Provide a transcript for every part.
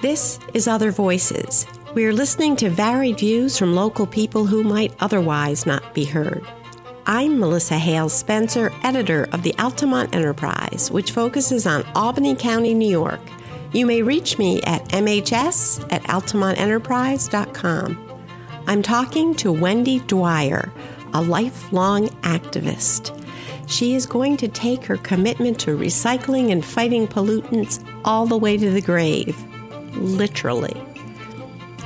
This is Other Voices. We are listening to varied views from local people who might otherwise not be heard. I'm Melissa Hale Spencer, editor of the Altamont Enterprise, which focuses on Albany County, New York. You may reach me at mhs at altamontenterprise.com. I'm talking to Wendy Dwyer, a lifelong activist. She is going to take her commitment to recycling and fighting pollutants all the way to the grave literally.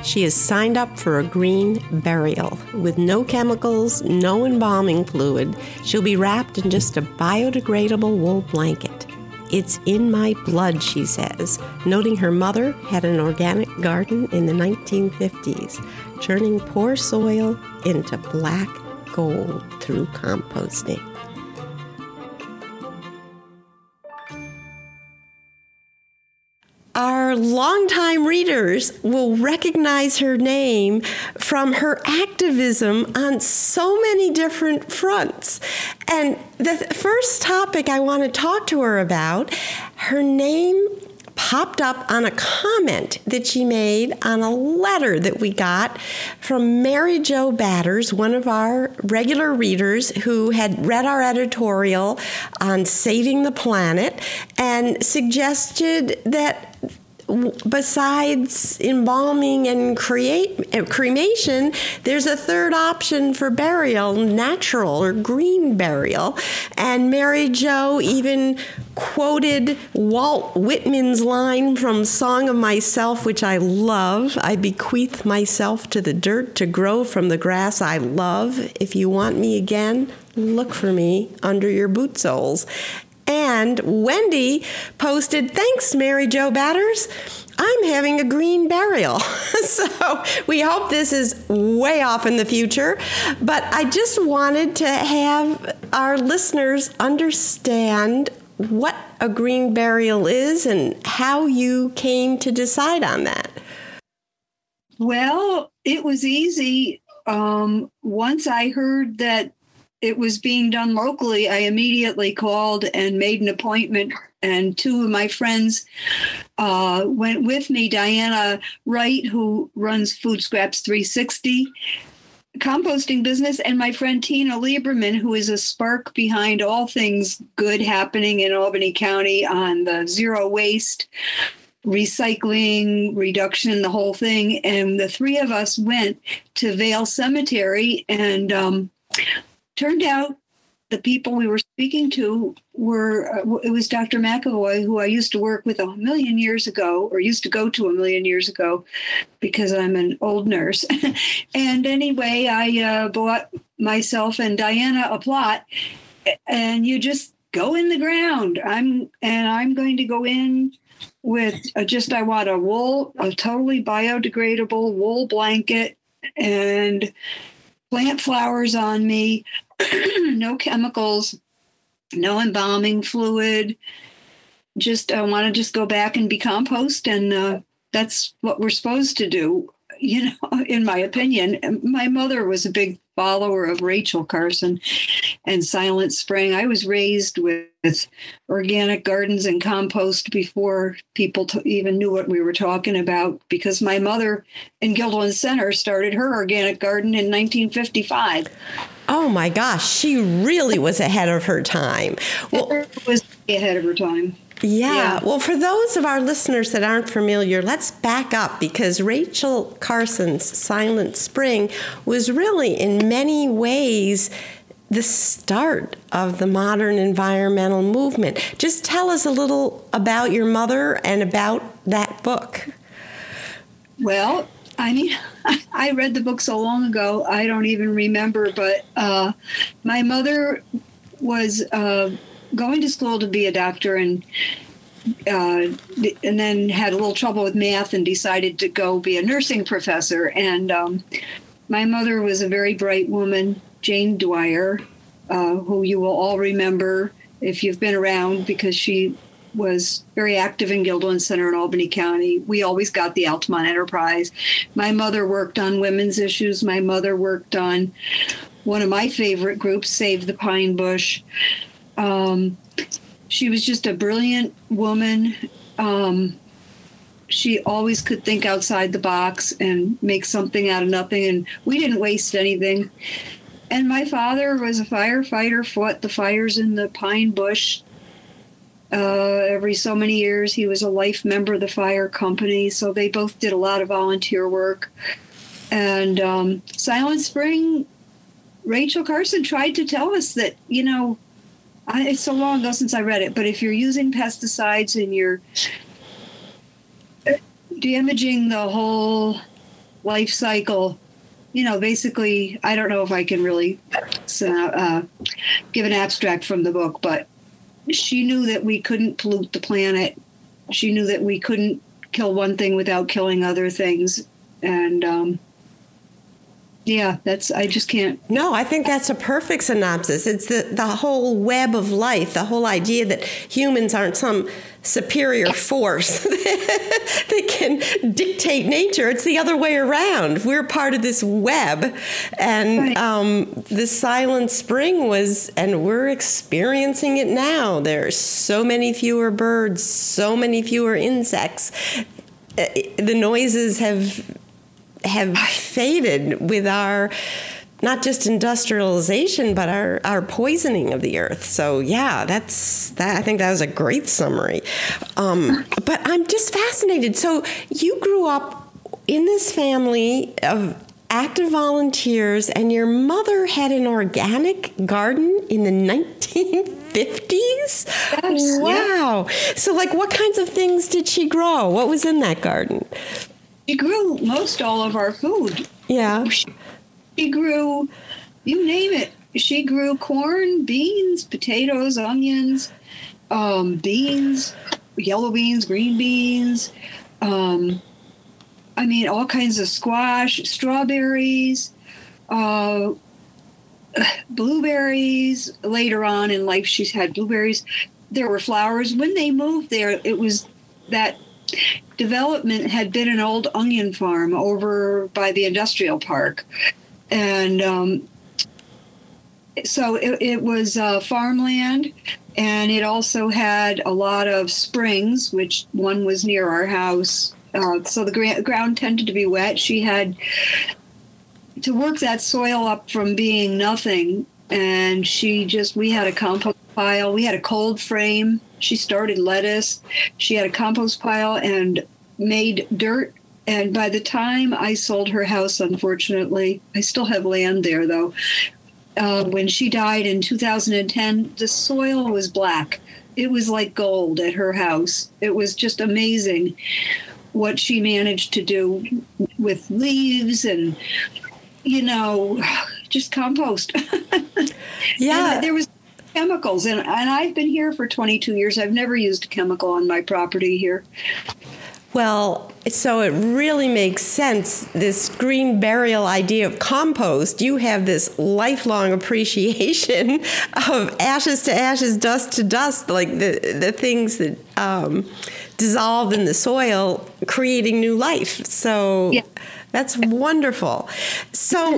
She is signed up for a green burial with no chemicals, no embalming fluid. She'll be wrapped in just a biodegradable wool blanket. It's in my blood, she says, noting her mother had an organic garden in the 1950s, turning poor soil into black gold through composting. Our longtime readers will recognize her name from her activism on so many different fronts. And the first topic I want to talk to her about, her name popped up on a comment that she made on a letter that we got from Mary Jo Batters, one of our regular readers who had read our editorial on saving the planet and suggested that besides embalming and create uh, cremation, there's a third option for burial, natural or green burial. And Mary Jo even quoted Walt Whitman's line from Song of Myself, which I love. I bequeath myself to the dirt to grow from the grass I love. If you want me again, look for me under your boot soles. And Wendy posted, Thanks, Mary Jo Batters. I'm having a green burial. so we hope this is way off in the future. But I just wanted to have our listeners understand what a green burial is and how you came to decide on that. Well, it was easy. Um, once I heard that it was being done locally, I immediately called and made an appointment. And two of my friends uh, went with me Diana Wright, who runs Food Scraps 360 composting business, and my friend Tina Lieberman, who is a spark behind all things good happening in Albany County on the zero waste recycling, reduction, the whole thing. And the three of us went to Vale Cemetery and um, turned out the people we were speaking to were uh, it was Dr. McAvoy, who I used to work with a million years ago, or used to go to a million years ago, because I'm an old nurse. and anyway, I uh, bought myself and Diana a plot, and you just go in the ground. I'm and I'm going to go in with a, just I want a wool, a totally biodegradable wool blanket, and plant flowers on me no chemicals, no embalming fluid. Just I want to just go back and be compost, and uh, that's what we're supposed to do. You know, in my opinion, my mother was a big follower of Rachel Carson and Silent Spring. I was raised with organic gardens and compost before people t- even knew what we were talking about because my mother in Guilderland Center started her organic garden in 1955. Oh my gosh, she really was ahead of her time. Well, was ahead of her time. Yeah. yeah. Well, for those of our listeners that aren't familiar, let's back up because Rachel Carson's Silent Spring was really, in many ways, the start of the modern environmental movement. Just tell us a little about your mother and about that book. Well, I mean, I read the book so long ago, I don't even remember, but uh, my mother was. Uh, going to school to be a doctor and uh, and then had a little trouble with math and decided to go be a nursing professor. And um, my mother was a very bright woman, Jane Dwyer, uh, who you will all remember if you've been around because she was very active in Guilderland Center in Albany County. We always got the Altamont Enterprise. My mother worked on women's issues. My mother worked on one of my favorite groups, Save the Pine Bush. Um, she was just a brilliant woman. Um, she always could think outside the box and make something out of nothing. And we didn't waste anything. And my father was a firefighter, fought the fires in the pine bush. Uh, every so many years, he was a life member of the fire company. So they both did a lot of volunteer work. And um, Silent Spring, Rachel Carson tried to tell us that, you know, I, it's so long ago since I read it, but if you're using pesticides and you're damaging the whole life cycle, you know, basically, I don't know if I can really uh, give an abstract from the book, but she knew that we couldn't pollute the planet. She knew that we couldn't kill one thing without killing other things. And um, yeah, that's I just can't. No, I think that's a perfect synopsis. It's the the whole web of life, the whole idea that humans aren't some superior force that can dictate nature. It's the other way around. We're part of this web, and right. um, the silent spring was, and we're experiencing it now. There's so many fewer birds, so many fewer insects. Uh, the noises have have faded with our not just industrialization, but our, our poisoning of the earth. So yeah, that's that. I think that was a great summary. Um, but I'm just fascinated. So you grew up in this family of active volunteers, and your mother had an organic garden in the 1950s. Yes, wow. Yeah. So, like, what kinds of things did she grow? What was in that garden? She grew most all of our food. Yeah. She, she grew, you name it. She grew corn, beans, potatoes, onions, um, beans, yellow beans, green beans. Um, I mean, all kinds of squash, strawberries, uh, blueberries. Later on in life, she's had blueberries. There were flowers. When they moved there, it was that development had been an old onion farm over by the industrial park. And um, so it, it was uh, farmland, and it also had a lot of springs, which one was near our house. Uh, so the gra- ground tended to be wet. She had to work that soil up from being nothing, and she just, we had a compost pile, we had a cold frame she started lettuce. She had a compost pile and made dirt. And by the time I sold her house, unfortunately, I still have land there though. Uh, when she died in 2010, the soil was black. It was like gold at her house. It was just amazing what she managed to do with leaves and, you know, just compost. yeah. And there was chemicals. And, and I've been here for 22 years. I've never used a chemical on my property here. Well, so it really makes sense. This green burial idea of compost, you have this lifelong appreciation of ashes to ashes, dust to dust, like the, the things that um, dissolve in the soil, creating new life. So yeah. that's wonderful. So,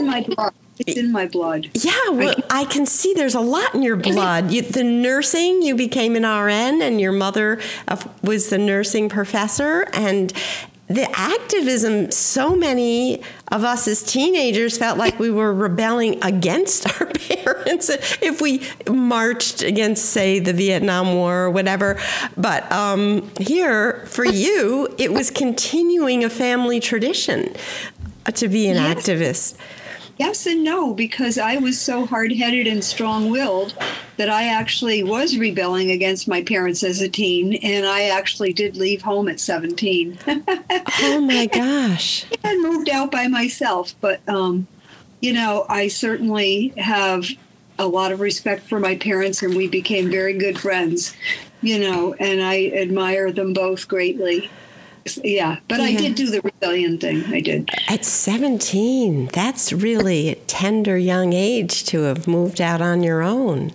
it's in my blood. Yeah, well, I can see there's a lot in your blood. You, the nursing, you became an RN, and your mother uh, was the nursing professor, and the activism. So many of us as teenagers felt like we were rebelling against our parents if we marched against, say, the Vietnam War or whatever. But um, here, for you, it was continuing a family tradition to be an yes. activist. Yes and no, because I was so hard headed and strong willed that I actually was rebelling against my parents as a teen, and I actually did leave home at 17. oh my gosh. And moved out by myself, but, um, you know, I certainly have a lot of respect for my parents, and we became very good friends, you know, and I admire them both greatly yeah, but yeah. I did do the rebellion thing. I did. At 17, that's really a tender young age to have moved out on your own.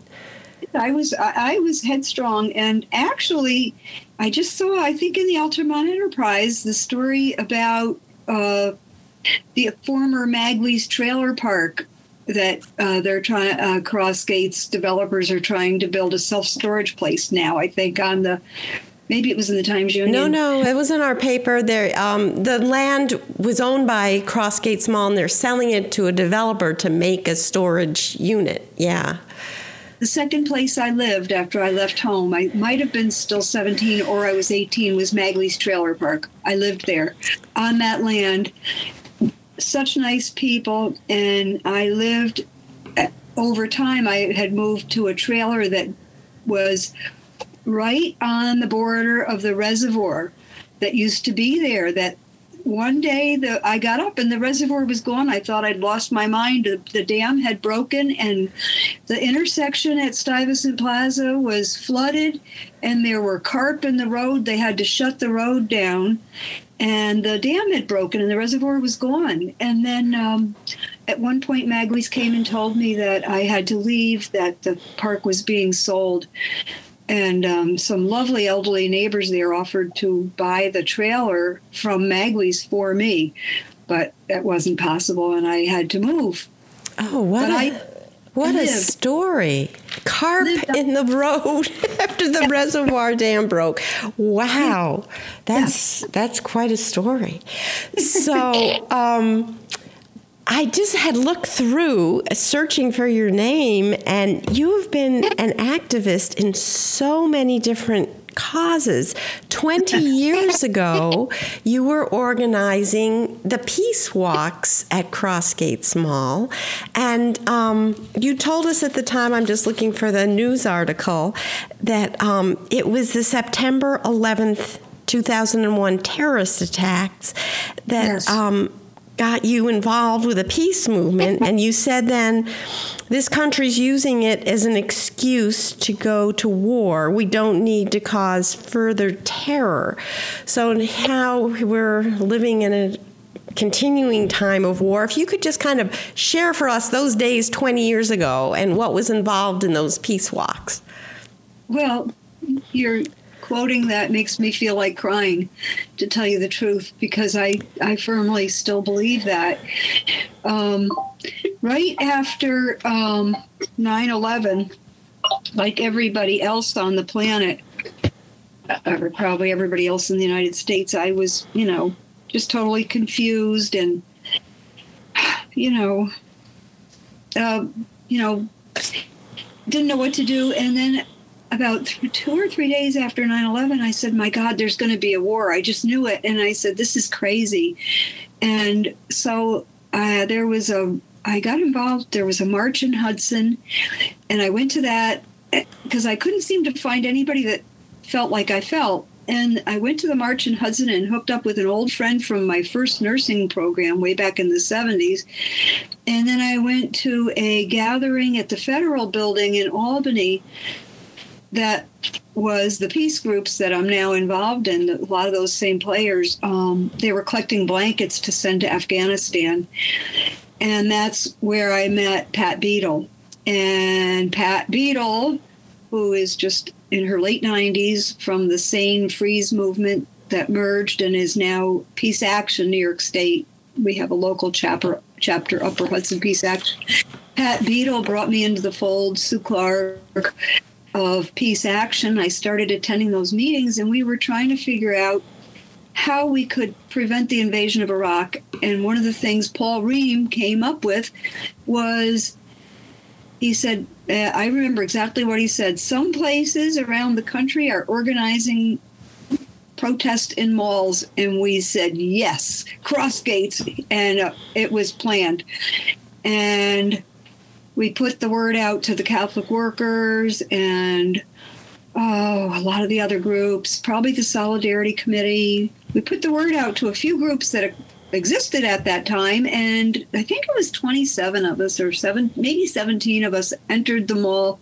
I was I was headstrong, and actually, I just saw I think in the Altamont Enterprise the story about uh, the former Magley's trailer park that uh, they're trying uh, Crossgates developers are trying to build a self storage place now. I think on the Maybe it was in the Times Union. No, no, it was in our paper. There, um, the land was owned by Crossgates Mall, and they're selling it to a developer to make a storage unit. Yeah. The second place I lived after I left home, I might have been still 17 or I was 18, was Magley's Trailer Park. I lived there on that land. Such nice people, and I lived. Over time, I had moved to a trailer that was right on the border of the reservoir that used to be there that one day the I got up and the reservoir was gone. I thought I'd lost my mind. The, the dam had broken and the intersection at Stuyvesant Plaza was flooded and there were carp in the road. They had to shut the road down and the dam had broken and the reservoir was gone. And then um, at one point, Magley's came and told me that I had to leave, that the park was being sold and um, some lovely elderly neighbors there offered to buy the trailer from Magley's for me, but that wasn't possible, and I had to move. Oh, what But a I what a story! Carp in the road after the reservoir dam broke. Wow, that's that's quite a story. So. Um, I just had looked through uh, searching for your name, and you have been an activist in so many different causes. 20 years ago, you were organizing the peace walks at Crossgates Mall. And um, you told us at the time, I'm just looking for the news article, that um, it was the September 11th, 2001 terrorist attacks that. Yes. Um, got you involved with a peace movement, and you said then this country's using it as an excuse to go to war. We don't need to cause further terror. So now we're living in a continuing time of war. If you could just kind of share for us those days 20 years ago and what was involved in those peace walks. Well, you're quoting that makes me feel like crying, to tell you the truth, because I, I firmly still believe that. Um, right after um, 9-11, like everybody else on the planet, or probably everybody else in the United States, I was, you know, just totally confused and, you know, uh, you know, didn't know what to do. And then about th- two or three days after 9-11 i said my god there's going to be a war. I just knew it and i said this is crazy. And so uh, there was a i got involved there was a march in hudson and i went to that because i couldn't seem to find anybody that felt like i felt. And i went to the march in hudson and hooked up with an old friend from my first nursing program way back in the 70s and then i went to a gathering at the federal building in albany that was the peace groups that I'm now involved in. A lot of those same players, um, they were collecting blankets to send to Afghanistan. And that's where I met Pat Beadle. And Pat Beadle, who is just in her late 90s from the Sane Freeze movement that merged and is now Peace Action New York State. We have a local chapter, chapter Upper Hudson Peace Action. Pat Beadle brought me into the fold. Sue Clark of Peace Action. I started attending those meetings, and we were trying to figure out how we could prevent the invasion of Iraq. And one of the things Paul Ream came up with was he said, uh, I remember exactly what he said. Some places around the country are organizing protest in malls, and we said yes, Crossgates, and uh, it was planned. And we put the word out to the Catholic workers and oh, a lot of the other groups, probably the Solidarity Committee. We put the word out to a few groups that existed at that time, and I think it was 27 of us or seven, maybe 17 of us entered the mall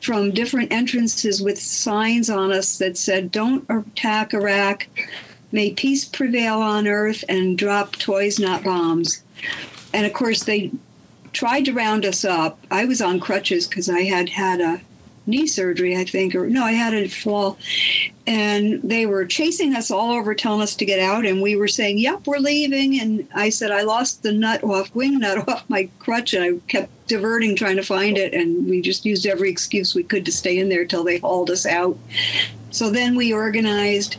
from different entrances with signs on us that said, Don't attack Iraq. May peace prevail on earth and drop toys, not bombs. And of course, they tried to round us up. I was on crutches because I had had a knee surgery, I think, or no, I had a fall. And they were chasing us all over, telling us to get out. And we were saying, Yep, we're leaving. And I said, I lost the nut off, wing nut off my crutch. And I kept diverting, trying to find it. And we just used every excuse we could to stay in there till they hauled us out. So then we organized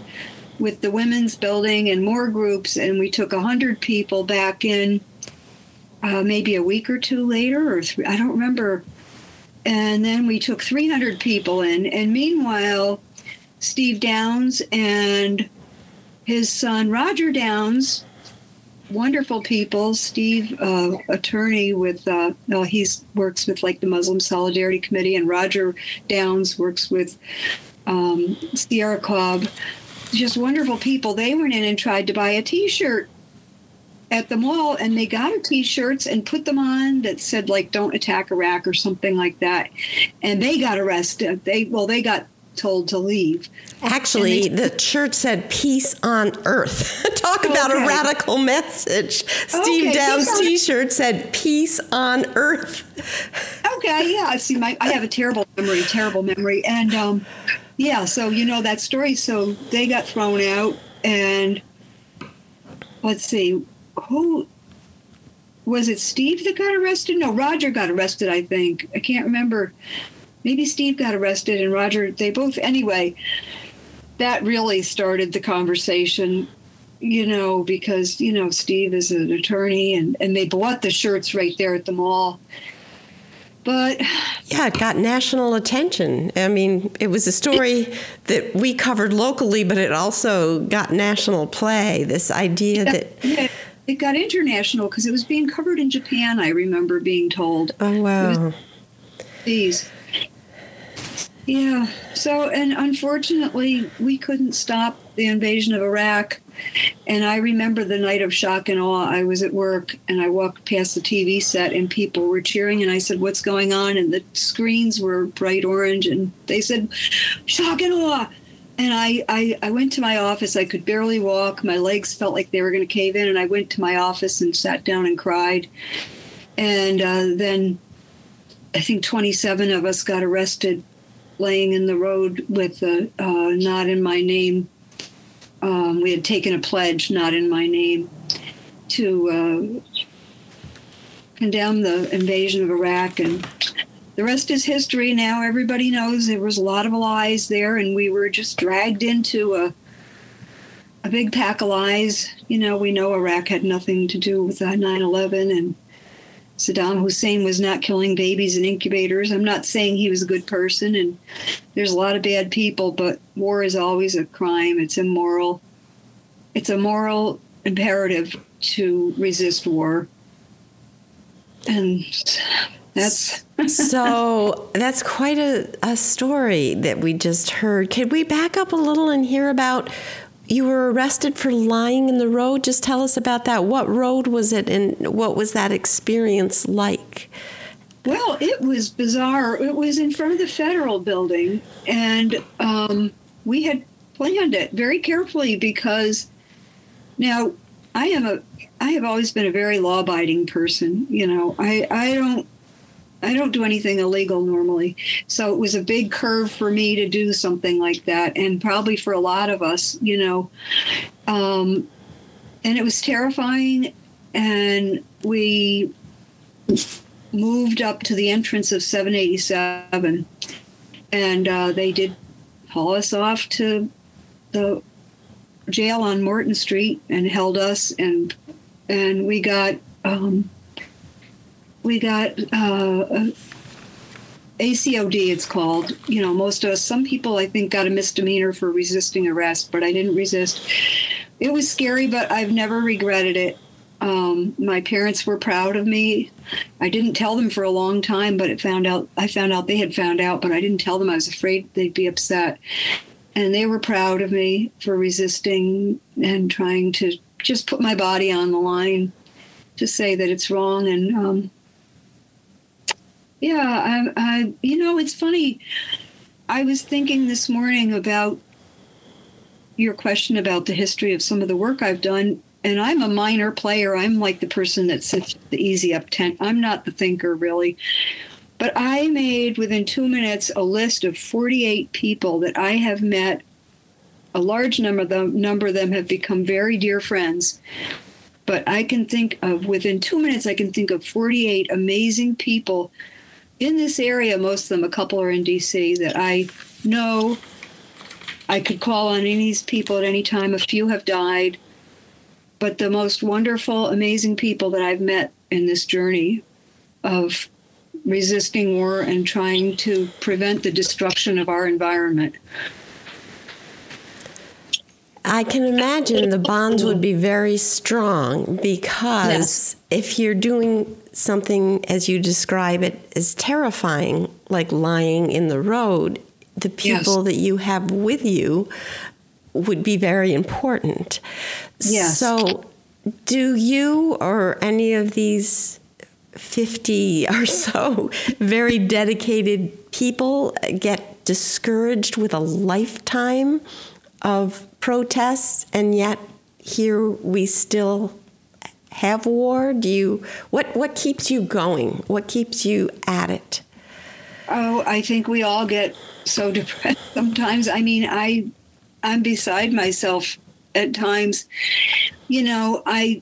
with the women's building and more groups, and we took 100 people back in uh, maybe a week or two later, or three, I don't remember. And then we took 300 people in. And meanwhile, Steve Downs and his son Roger Downs, wonderful people. Steve, uh, attorney with, uh, no, he works with like the Muslim Solidarity Committee, and Roger Downs works with um, Sierra Club just wonderful people. They went in and tried to buy a T-shirt at the mall, and they got her T-shirts and put them on that said like "Don't attack Iraq" or something like that, and they got arrested. They well, they got told to leave. Actually, they, the church said peace on earth. Talk okay. about a radical message. Steve okay, Downs t-shirt said peace on earth. okay, yeah. I see, my I have a terrible memory, terrible memory. And um, yeah, so you know that story. So they got thrown out, and let's see, who was it? Steve that got arrested? No, Roger got arrested. I think I can't remember. Maybe Steve got arrested, and Roger. They both anyway. That really started the conversation you know, because, you know, Steve is an attorney and, and they bought the shirts right there at the mall. But yeah, it got national attention. I mean, it was a story that we covered locally, but it also got national play. This idea that yeah, it got international because it was being covered in Japan. I remember being told. Oh wow! These. Yeah. So, and unfortunately, we couldn't stop the invasion of Iraq. And I remember the night of shock and awe. I was at work and I walked past the TV set and people were cheering. And I said, What's going on? And the screens were bright orange. And they said, Shock and awe. And I, I, I went to my office. I could barely walk. My legs felt like they were going to cave in. And I went to my office and sat down and cried. And uh, then I think 27 of us got arrested laying in the road with uh, not in my name. Um, we had taken a pledge, not in my name, to uh, condemn the invasion of Iraq. And the rest is history. Now everybody knows there was a lot of lies there, and we were just dragged into a a big pack of lies. You know, we know Iraq had nothing to do with 9 11 and Saddam Hussein was not killing babies in incubators. I'm not saying he was a good person, and there's a lot of bad people, but war is always a crime. It's immoral. It's a moral imperative to resist war. And that's. So that's quite a, a story that we just heard. Could we back up a little and hear about you were arrested for lying in the road. Just tell us about that. What road was it, and what was that experience like? Well, it was bizarre. It was in front of the federal building, and um, we had planned it very carefully because now I am a I have always been a very law abiding person. You know, I I don't I don't do anything illegal normally. So it was a big curve for me to do something like that, and probably for a lot of us, you know. Um, and it was terrifying. And we moved up to the entrance of 787, and uh, they did haul us off to the jail on Morton Street and held us, and and we got. Um, we got uh, ACOD, it's called. You know, most of us, some people I think got a misdemeanor for resisting arrest, but I didn't resist. It was scary, but I've never regretted it. Um, my parents were proud of me. I didn't tell them for a long time, but it found out. I found out they had found out, but I didn't tell them. I was afraid they'd be upset, and they were proud of me for resisting and trying to just put my body on the line to say that it's wrong. And um, yeah, I, I, you know, it's funny. I was thinking this morning about your question about the history of some of the work I've done, and I'm a minor player. I'm like the person that sits the easy up tent. I'm not the thinker, really. But I made within two minutes a list of 48 people that I have met. A large number of them, number of them have become very dear friends. But I can think of within two minutes, I can think of 48 amazing people in this area, most of them, a couple are in DC, that I know I could call on any of these people at any time. A few have died, but the most wonderful, amazing people that I've met in this journey of resisting war and trying to prevent the destruction of our environment. I can imagine the bonds would be very strong because yes. if you're doing something as you describe it as terrifying, like lying in the road, the people yes. that you have with you would be very important. Yes. So, do you or any of these 50 or so very dedicated people get discouraged with a lifetime of protests and yet here we still have war? Do you what what keeps you going? What keeps you at it? Oh i think we all get so depressed sometimes. I mean i i'm beside myself at times. You know i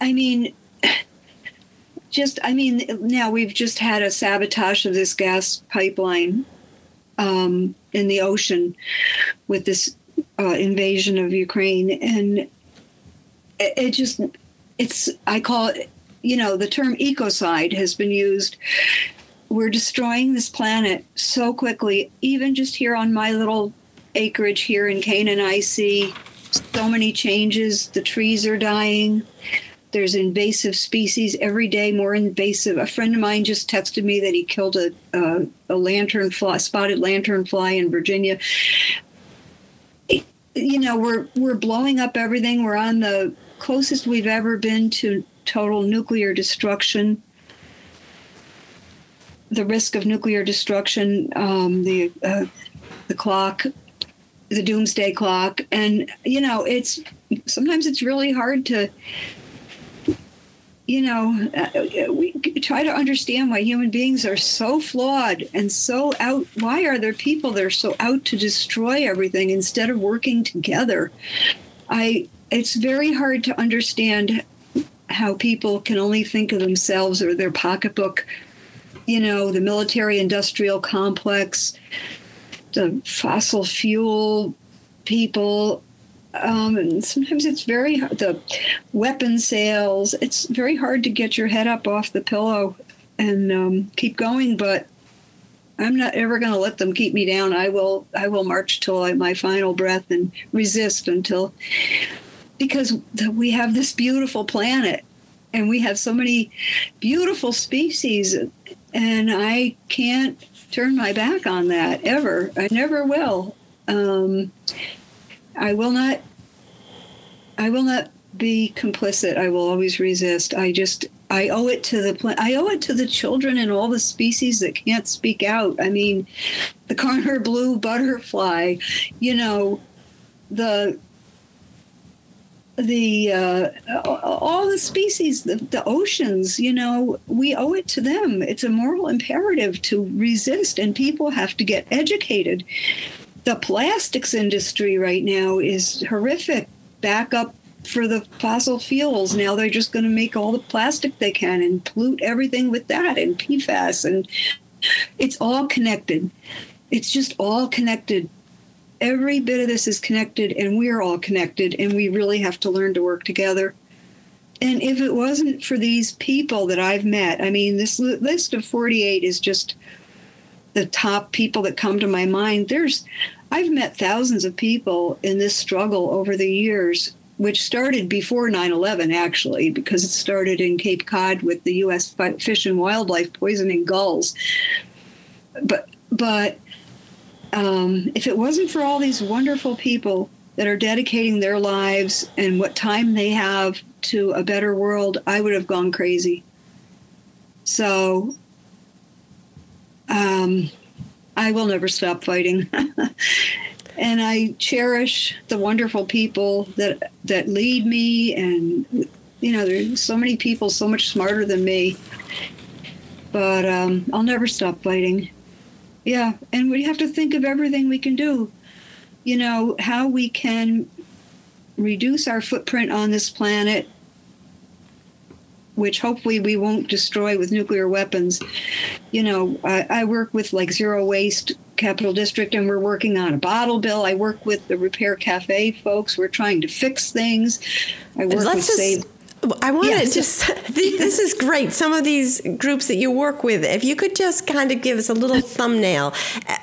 i mean just i mean now we've just had a sabotage of this gas pipeline um, in the ocean with this uh, invasion of Ukraine, and it, just it's I call it you know the term ecocide has been used. We're destroying this planet so quickly, even just here on my little acreage here in Canaan, I see so many changes. The trees are dying. There's invasive species every day, more invasive. A friend of mine just texted me that he killed a, a, a lantern fly, spotted lantern fly in Virginia. You know, we're we're blowing up everything. We're on the closest we've ever been to total nuclear destruction. The risk of nuclear destruction, um, the uh, the clock, the doomsday clock, and you know, it's sometimes it's really hard to you know, uh, we try to understand why human beings are so flawed and so out. Why are there people that are so out to destroy everything instead of working together? I. It's very hard to understand how people can only think of themselves or their pocketbook. You know, the military-industrial complex, the fossil fuel people um, and sometimes it's very. The weapon sales, it's very hard to get your head up off the pillow and um, keep going. But I'm not ever going to let them keep me down. I will. I will march till I, my final breath and resist until because we have this beautiful planet and we have so many beautiful species, and I can't turn my back on that ever. I never will. Um, I will not. I will not be complicit. I will always resist. I just I owe it to the I owe it to the children and all the species that can't speak out. I mean, the Karner blue butterfly, you know, the the uh, all the species, the, the oceans, you know, we owe it to them. It's a moral imperative to resist, and people have to get educated the plastics industry right now is horrific. Backup for the fossil fuels. Now they're just going to make all the plastic they can and pollute everything with that and PFAS. And it's all connected. It's just all connected. Every bit of this is connected, and we're all connected, and we really have to learn to work together. And if it wasn't for these people that I've met, I mean, this list of 48 is just the top people that come to my mind. There's, I've met thousands of people in this struggle over the years, which started before 9 11, actually, because it started in Cape Cod with the U.S. Fish and Wildlife poisoning gulls. But, but um, if it wasn't for all these wonderful people that are dedicating their lives and what time they have to a better world, I would have gone crazy. So um, I will never stop fighting. and I cherish the wonderful people that that lead me and you know there's so many people so much smarter than me but um, I'll never stop fighting yeah and we have to think of everything we can do you know how we can reduce our footprint on this planet which hopefully we won't destroy with nuclear weapons. You know, I, I, work with like zero waste Capital District, and we're working on a bottle bill. I work with the Repair Cafe folks. We're trying to fix things. I work Let's with just- Save. I want to just, this is great. Some of these groups that you work with, if you could just kind of give us a little thumbnail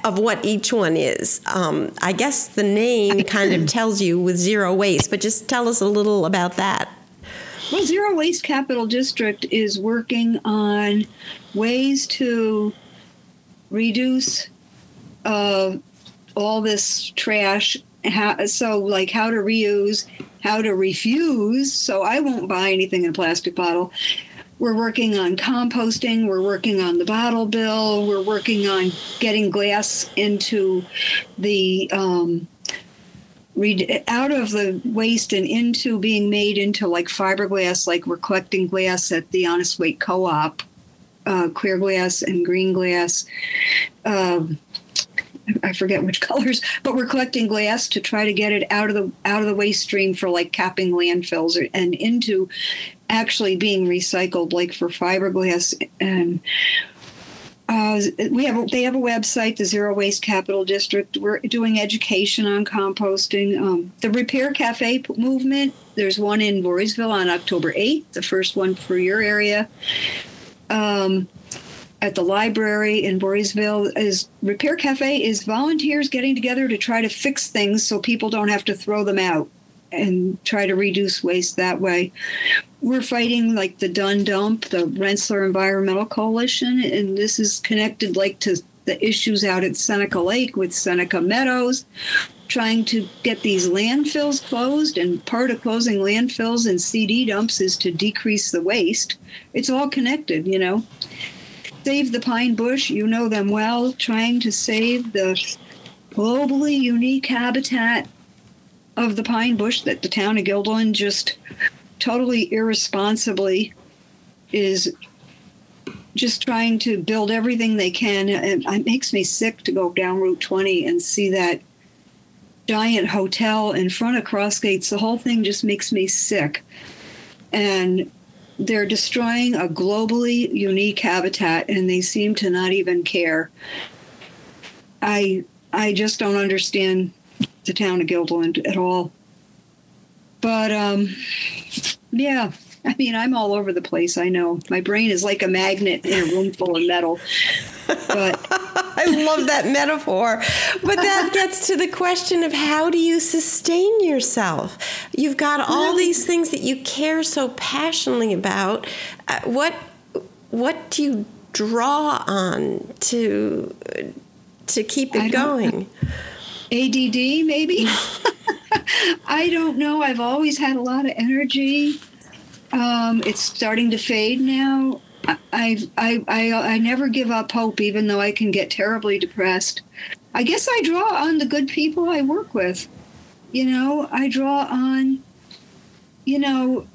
of what each one is. Um, I guess the name kind of tells you with zero waste, but just tell us a little about that. Well, Zero Waste Capital District is working on ways to reduce uh, all this trash. How, so, like how to reuse, how to refuse. So, I won't buy anything in a plastic bottle. We're working on composting. We're working on the bottle bill. We're working on getting glass into the um, out of the waste and into being made into like fiberglass. Like we're collecting glass at the Honest Weight Co-op, uh, clear glass and green glass. Um, I forget which colors, but we're collecting glass to try to get it out of the out of the waste stream for like capping landfills or, and into actually being recycled, like for fiberglass and. Uh, we have they have a website, the Zero Waste Capital District. We're doing education on composting. Um, the Repair Cafe movement. There's one in Voorheesville on October 8th, the first one for your area. Um, at the library in Voorheesville is Repair Cafe is volunteers getting together to try to fix things so people don't have to throw them out and try to reduce waste that way. We're fighting like the Dunn Dump, the Rensselaer Environmental Coalition, and this is connected like to the issues out at Seneca Lake with Seneca Meadows, trying to get these landfills closed. And part of closing landfills and CD dumps is to decrease the waste. It's all connected, you know. Save the Pine Bush, you know them well, trying to save the globally unique habitat of the pine bush that the town of Guilderland just totally irresponsibly is just trying to build everything they can. And it makes me sick to go down Route 20 and see that giant hotel in front of Crossgates. The whole thing just makes me sick. And they're destroying a globally unique habitat and they seem to not even care. I I just don't understand the town of Guilderland at all. But um, yeah, I mean, I'm all over the place. I know my brain is like a magnet in a room full of metal. But I love that metaphor. But that gets to the question of how do you sustain yourself? You've got all these things that you care so passionately about. Uh, what what do you draw on to to keep it going? ADD, maybe. I don't know. I've always had a lot of energy. Um, it's starting to fade now. I, I, I, I, never give up hope, even though I can get terribly depressed. I guess I draw on the good people I work with. You know, I draw on, you know,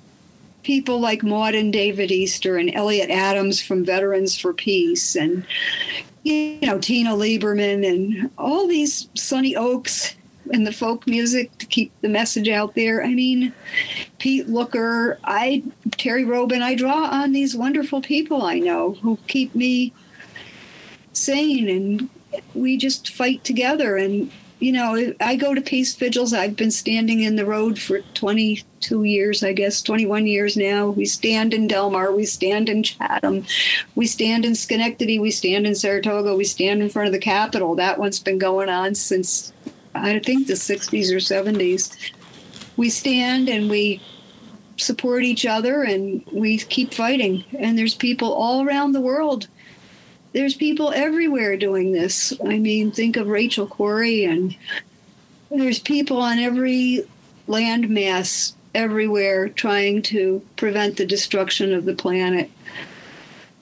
people like Maud and David Easter and Elliot Adams from Veterans for Peace and, you know, Tina Lieberman and all these Sonny Ochs and the folk music to keep the message out there. I mean, Pete Looker, I Terry Robin, I draw on these wonderful people I know who keep me sane and we just fight together and you know, I go to peace vigils. I've been standing in the road for 22 years, I guess, 21 years now. We stand in Delmar, we stand in Chatham, we stand in Schenectady, we stand in Saratoga, we stand in front of the Capitol. That one's been going on since I think the 60s or 70s. We stand and we support each other and we keep fighting. And there's people all around the world there's people everywhere doing this. I mean, think of Rachel Corrie, and there's people on every landmass everywhere trying to prevent the destruction of the planet.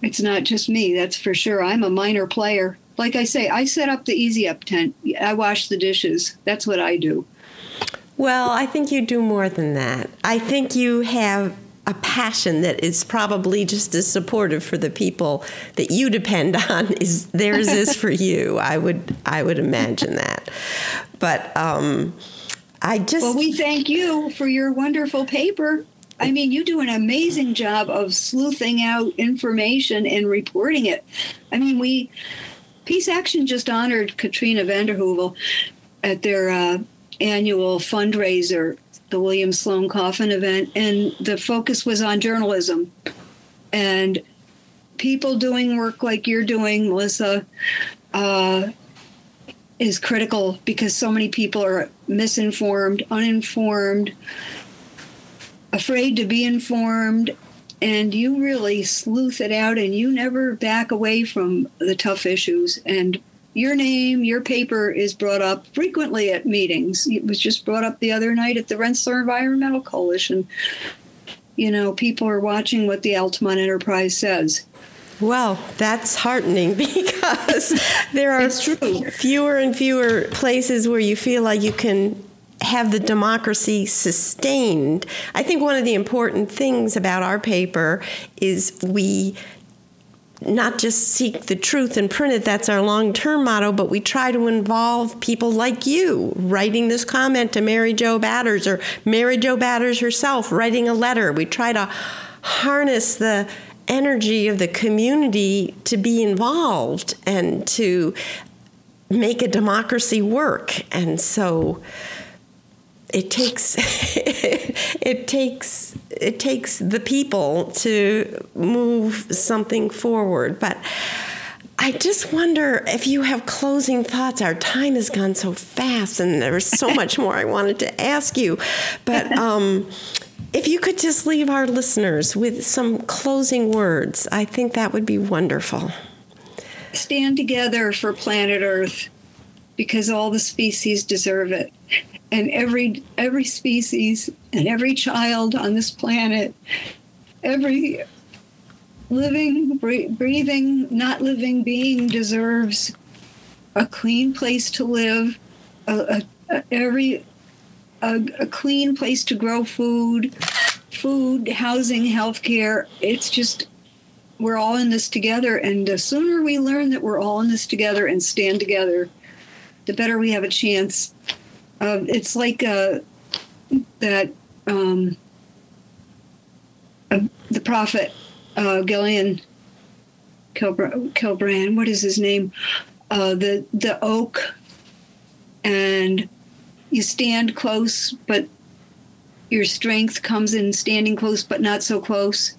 It's not just me, that's for sure. I'm a minor player. Like I say, I set up the easy up tent. I wash the dishes. That's what I do. Well, I think you do more than that. I think you have a passion that is probably just as supportive for the people that you depend on is theirs is for you. I would I would imagine that. But um, I just Well, we thank you for your wonderful paper. I mean, you do an amazing job of sleuthing out information and reporting it. I mean, we Peace Action just honored Katrina vanden Heuvel at their uh, annual fundraiser, the William Sloane Coffin event, and the focus was on journalism and people doing work like you're doing, Melissa. Uh, is critical because so many people are misinformed, uninformed, afraid to be informed, and you really sleuth it out and you never back away from the tough issues. And your name, your paper is brought up frequently at meetings. It was just brought up the other night at the Rensselaer Environmental Coalition. You know, people are watching what the Altamont Enterprise says. Well, that's heartening because there are fewer and fewer places where you feel like you can have the democracy sustained. I think one of the important things about our paper is we not just seek the truth and print it, that's our long term motto, but we try to involve people like you writing this comment to Mary Jo Batters or Mary Jo Batters herself writing a letter. We try to harness the energy of the community to be involved and to make a democracy work. And so it takes it takes it takes the people to move something forward. But I just wonder if you have closing thoughts. Our time has gone so fast, and there's so much more I wanted to ask you. But um, if you could just leave our listeners with some closing words, I think that would be wonderful. Stand together for planet Earth because all the species deserve it. And every every species and every child on this planet, every living, breathing, not living being deserves a clean place to live, a, a, a, every a, a clean place to grow food, food, housing, healthcare. It's just we're all in this together, and the sooner we learn that we're all in this together and stand together, the better we have a chance. Uh, it's like uh, that um, uh, the prophet uh, Gillian Kilbrand. What is his name? Uh, the the oak and you stand close, but your strength comes in standing close, but not so close.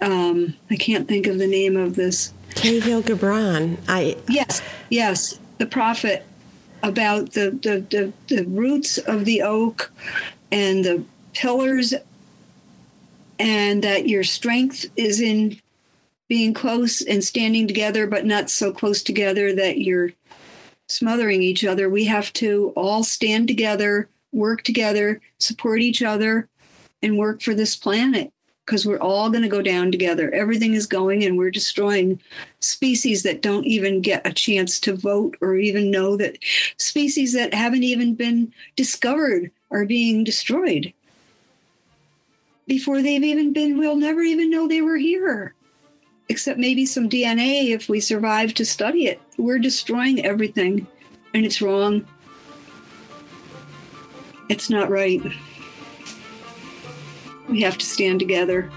Um, I can't think of the name of this. Kahlil Gibran. I yes, yes, the prophet about the, the the the roots of the oak and the pillars, and that your strength is in being close and standing together, but not so close together that you're smothering each other. We have to all stand together, work together, support each other, and work for this planet because we're all going to go down together. Everything is going, and we're destroying species that don't even get a chance to vote or even know that species that haven't even been discovered are being destroyed before they've even been, we'll never even know they were here except maybe some DNA if we survive to study it. We're destroying everything, and it's wrong. It's not right. We have to stand together.